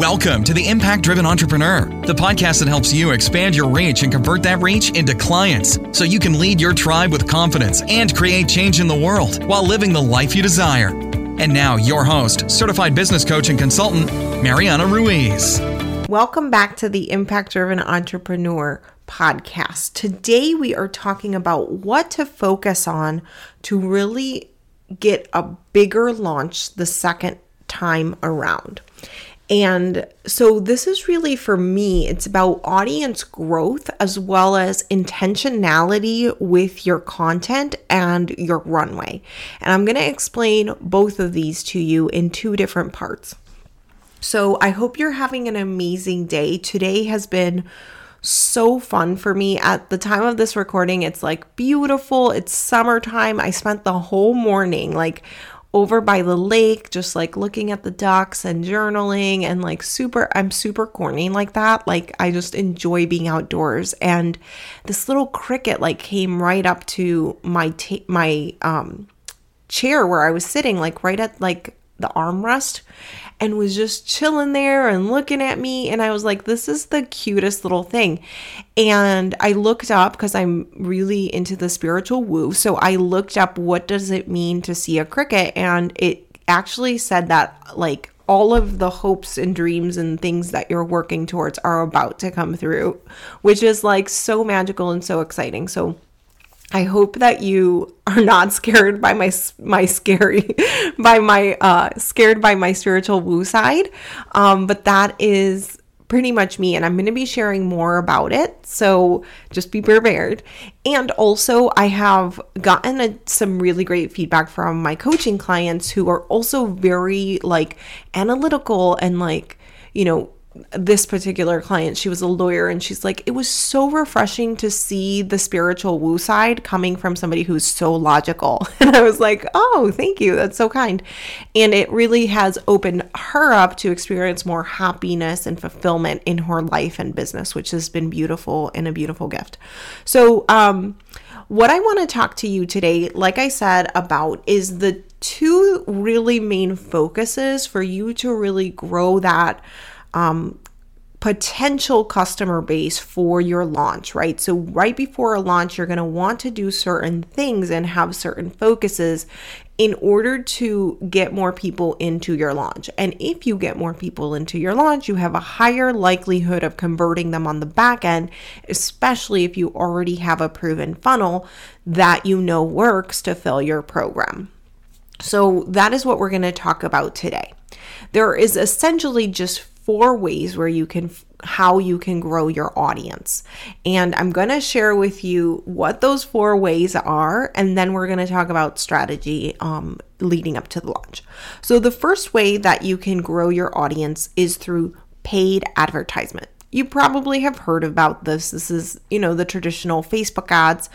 Welcome to the Impact Driven Entrepreneur, the podcast that helps you expand your reach and convert that reach into clients so you can lead your tribe with confidence and create change in the world while living the life you desire. And now, your host, certified business coach and consultant, Mariana Ruiz. Welcome back to the Impact Driven Entrepreneur podcast. Today, we are talking about what to focus on to really get a bigger launch the second time around. And so, this is really for me, it's about audience growth as well as intentionality with your content and your runway. And I'm going to explain both of these to you in two different parts. So, I hope you're having an amazing day. Today has been so fun for me. At the time of this recording, it's like beautiful. It's summertime. I spent the whole morning like over by the lake, just like looking at the ducks and journaling and like super, I'm super corny like that. Like I just enjoy being outdoors. And this little cricket like came right up to my, ta- my, um, chair where I was sitting, like right at like the armrest and was just chilling there and looking at me. And I was like, this is the cutest little thing. And I looked up because I'm really into the spiritual woo. So I looked up what does it mean to see a cricket? And it actually said that like all of the hopes and dreams and things that you're working towards are about to come through, which is like so magical and so exciting. So I hope that you are not scared by my my scary by my uh scared by my spiritual woo side. Um but that is pretty much me and I'm going to be sharing more about it. So just be prepared. And also I have gotten a, some really great feedback from my coaching clients who are also very like analytical and like, you know, this particular client, she was a lawyer, and she's like, it was so refreshing to see the spiritual woo side coming from somebody who's so logical. And I was like, oh, thank you. That's so kind. And it really has opened her up to experience more happiness and fulfillment in her life and business, which has been beautiful and a beautiful gift. So, um, what I want to talk to you today, like I said, about is the two really main focuses for you to really grow that um, potential customer base for your launch, right? So, right before a launch, you're going to want to do certain things and have certain focuses in order to get more people into your launch. And if you get more people into your launch, you have a higher likelihood of converting them on the back end, especially if you already have a proven funnel that you know works to fill your program. So, that is what we're going to talk about today. There is essentially just four ways where you can how you can grow your audience. And I'm going to share with you what those four ways are and then we're going to talk about strategy um, leading up to the launch. So the first way that you can grow your audience is through paid advertisement. You probably have heard about this. This is, you know, the traditional Facebook ads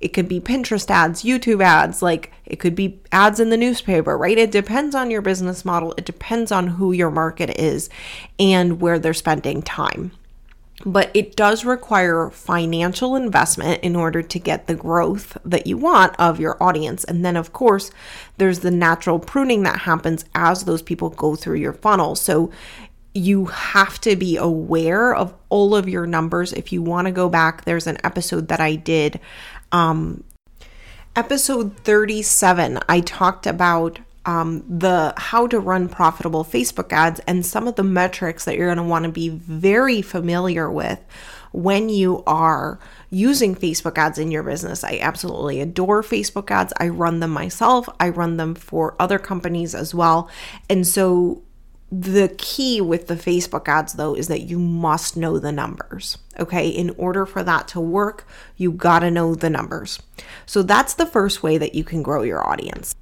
it could be Pinterest ads, YouTube ads, like it could be ads in the newspaper, right? It depends on your business model. It depends on who your market is and where they're spending time. But it does require financial investment in order to get the growth that you want of your audience. And then, of course, there's the natural pruning that happens as those people go through your funnel. So you have to be aware of all of your numbers. If you want to go back, there's an episode that I did um, episode 37, I talked about um, the how to run profitable Facebook ads and some of the metrics that you're going to want to be very familiar with when you are using Facebook ads in your business. I absolutely adore Facebook ads. I run them myself. I run them for other companies as well. And so the key with the Facebook ads, though, is that you must know the numbers. Okay. In order for that to work, you got to know the numbers. So that's the first way that you can grow your audience.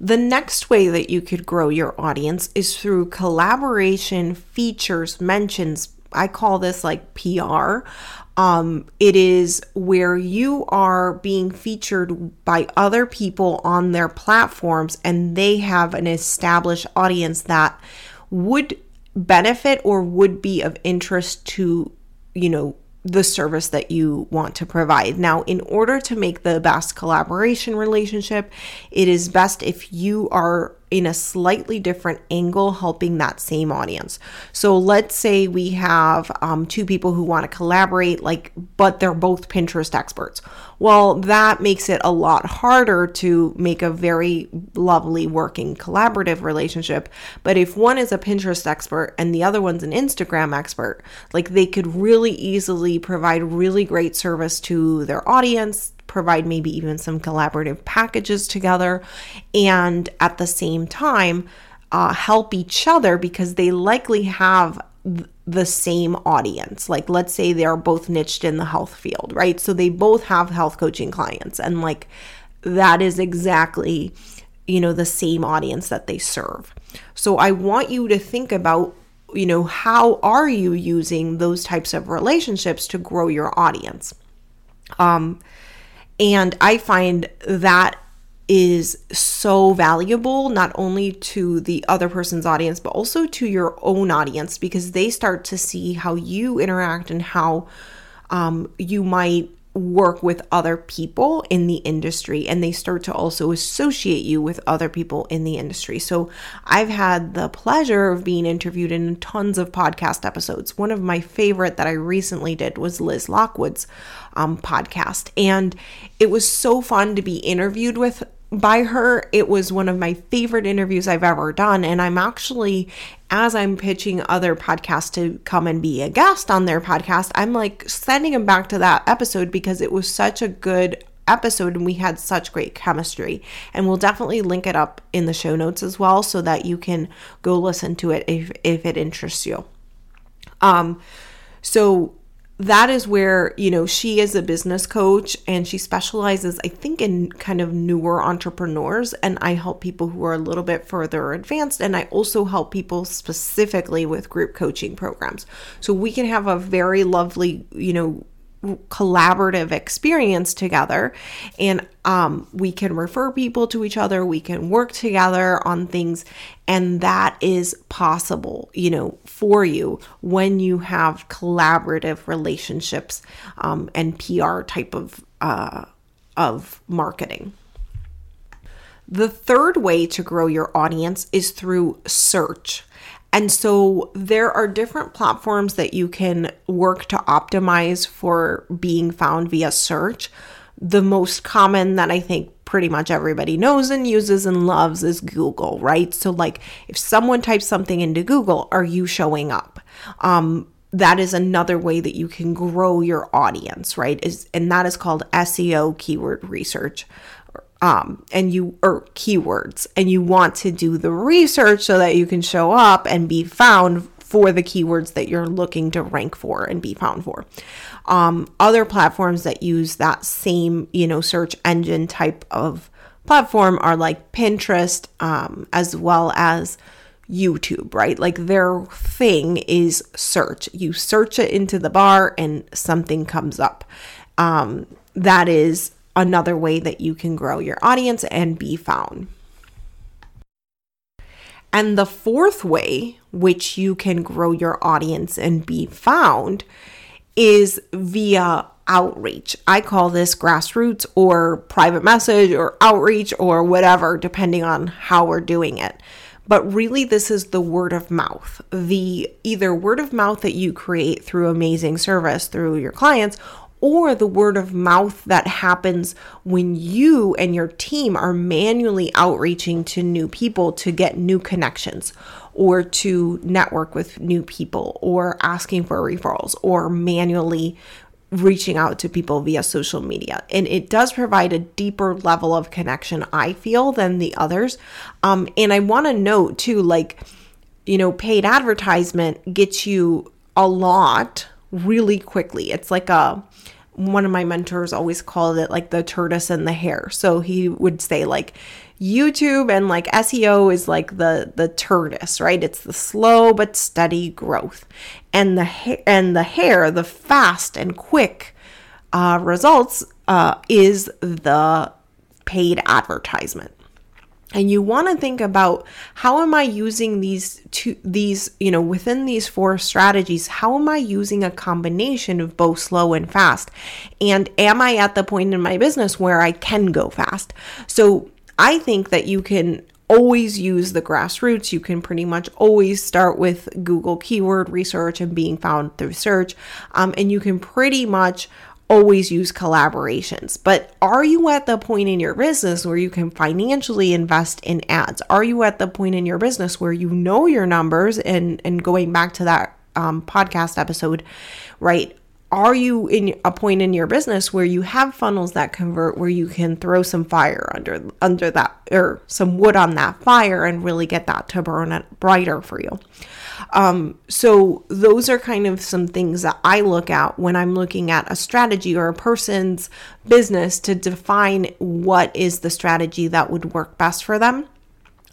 The next way that you could grow your audience is through collaboration, features, mentions. I call this like PR. Um, it is where you are being featured by other people on their platforms and they have an established audience that would benefit or would be of interest to, you know, the service that you want to provide. Now, in order to make the best collaboration relationship, it is best if you are in a slightly different angle helping that same audience. So let's say we have um, two people who want to collaborate, like, but they're both Pinterest experts. Well, that makes it a lot harder to make a very lovely working collaborative relationship. But if one is a Pinterest expert and the other one's an Instagram expert, like they could really easily provide really great service to their audience, provide maybe even some collaborative packages together, and at the same time, uh, help each other because they likely have the same audience. Like, let's say they're both niched in the health field, right? So they both have health coaching clients, and like that is exactly, you know, the same audience that they serve. So I want you to think about, you know, how are you using those types of relationships to grow your audience? Um, and I find that is so valuable not only to the other person's audience but also to your own audience because they start to see how you interact and how um, you might work with other people in the industry and they start to also associate you with other people in the industry. So I've had the pleasure of being interviewed in tons of podcast episodes. One of my favorite that I recently did was Liz Lockwood's um, podcast. And it was so fun to be interviewed with by her. It was one of my favorite interviews I've ever done. And I'm actually, as I'm pitching other podcasts to come and be a guest on their podcast, I'm like sending them back to that episode because it was such a good episode and we had such great chemistry. And we'll definitely link it up in the show notes as well so that you can go listen to it if, if it interests you. Um, so that is where you know she is a business coach and she specializes i think in kind of newer entrepreneurs. And i help people who are a little bit further advanced. And i also help people specifically with group coaching programs. So we can have a very lovely you know collaborative experience together. And um, we can refer people to each other. We can work together on things. And that is possible you know for you when you have collaborative relationships um, and pr type of uh, of marketing. The third way to grow your audience is through search and so there are different platforms that you can work to optimize for being found via search. The most common that I think pretty much everybody knows and uses and loves is Google, right? So, like, if someone types something into Google, are you showing up? Um, that is another way that you can grow your audience, right? Is and that is called SEO keyword research um, and you or keywords and you want to do the research so that you can show up and be found for the keywords that you're looking to rank for and be found for. Um, other platforms that use that same, you know, search engine type of platform are like Pinterest, um, as well as YouTube, right? Like their thing is search. You search it into the bar and something comes up. Um, that is another way that you can grow your audience and be found. And the fourth way, which you can grow your audience and be found, is via outreach. I call this grassroots or private message or outreach or whatever, depending on how we're doing it. But really, this is the word of mouth. The either word of mouth that you create through amazing service through your clients, or the word of mouth that happens when you and your team are manually outreaching to new people to get new connections or to network with new people or asking for referrals or manually reaching out to people via social media. And it does provide a deeper level of connection, I feel, than the others. Um, and I want to note too, like, you know, paid advertisement gets you a lot really quickly. It's like a one of my mentors always called it like the tortoise and the hare. So he would say like YouTube and like SEO is like the the tortoise, right? It's the slow but steady growth. And the ha- and the hare, the fast and quick uh, results uh, is the paid advertisement and you want to think about how am i using these two these you know within these four strategies how am i using a combination of both slow and fast and am i at the point in my business where i can go fast so i think that you can always use the grassroots. You can pretty much always start with Google keyword research and being found through search. Um, and you can pretty much always use collaborations. But are you at the point in your business where you can financially invest in ads? Are you at the point in your business where you know your numbers and and going back to that um, podcast episode, right? Are you in a point in your business where you have funnels that convert where you can throw some fire under under that or some wood on that fire and really get that to burn brighter for you? Um, so those are kind of some things that I look at when I'm looking at a strategy or a person's business to define what is the strategy that would work best for them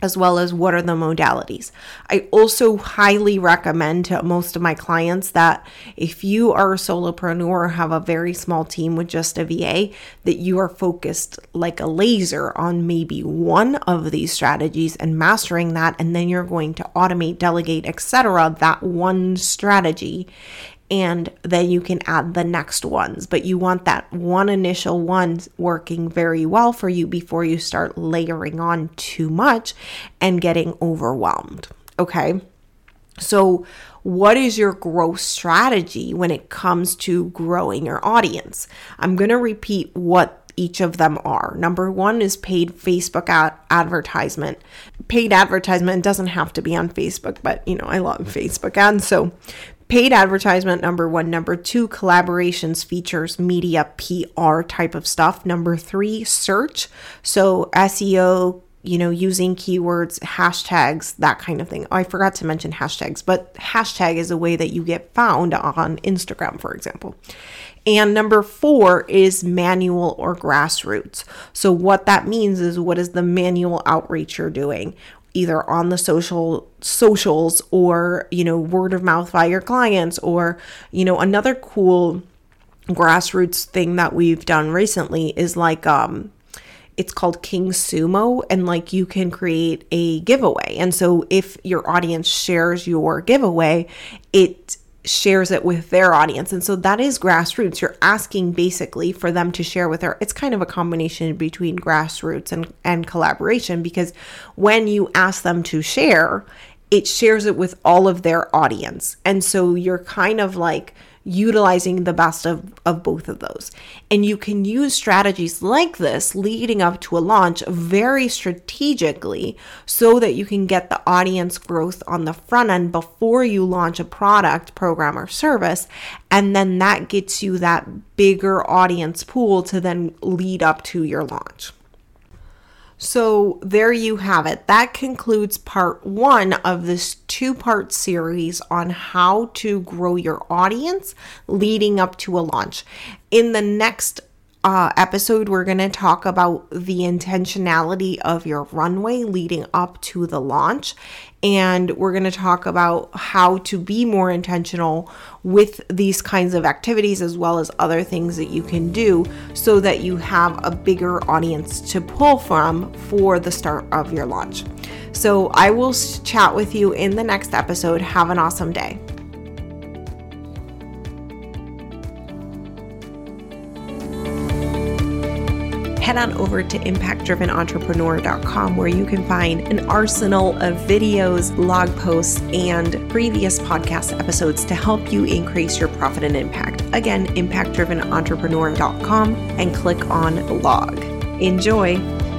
as well as what are the modalities. I also highly recommend to most of my clients that if you are a solopreneur or have a very small team with just a VA, that you are focused like a laser on maybe one of these strategies and mastering that and then you're going to automate, delegate, etc. that one strategy and then you can add the next ones. But you want that one initial one working very well for you before you start layering on too much and getting overwhelmed. Okay. So, what is your growth strategy when it comes to growing your audience? I'm going to repeat what each of them are. Number one is paid Facebook ad- advertisement. Paid advertisement doesn't have to be on Facebook, but you know, I love Facebook ads. So, paid advertisement number one. Number two collaborations features media pr type of stuff. Number three search. So seo you know using keywords hashtags that kind of thing. Oh, i forgot to mention hashtags but hashtag is a way that you get found on instagram for example. And number four is manual or grassroots. So, what that means is what is the manual outreach you're doing? Either on the social socials or you know word of mouth by your clients or you know another cool grassroots thing that we've done recently is like um it's called King Sumo and like you can create a giveaway. And so if your audience shares your giveaway, it shares it with their audience. And so that is grassroots. You're asking basically for them to share with her. it's kind of a combination between grassroots and, and collaboration because when you ask them to share, it shares it with all of their audience. And so you're kind of like utilizing the best of, of both of those. And you can use strategies like this leading up to a launch very strategically so that you can get the audience growth on the front end before you launch a product, program, or service. And then that gets you that bigger audience pool to then lead up to your launch. So, there you have it. That concludes part one of this two part series on how to grow your audience leading up to a launch. In the next uh, episode, we're going to talk about the intentionality of your runway leading up to the launch. And we're going to talk about how to be more intentional with these kinds of activities, as well as other things that you can do so that you have a bigger audience to pull from for the start of your launch. So I will chat with you in the next episode. Have an awesome day. Head on over to impactdrivenentrepreneur.com where you can find an arsenal of videos, blog posts, and previous podcast episodes to help you increase your profit and impact. Again, impactdrivenentrepreneur.com and click on blog. Enjoy.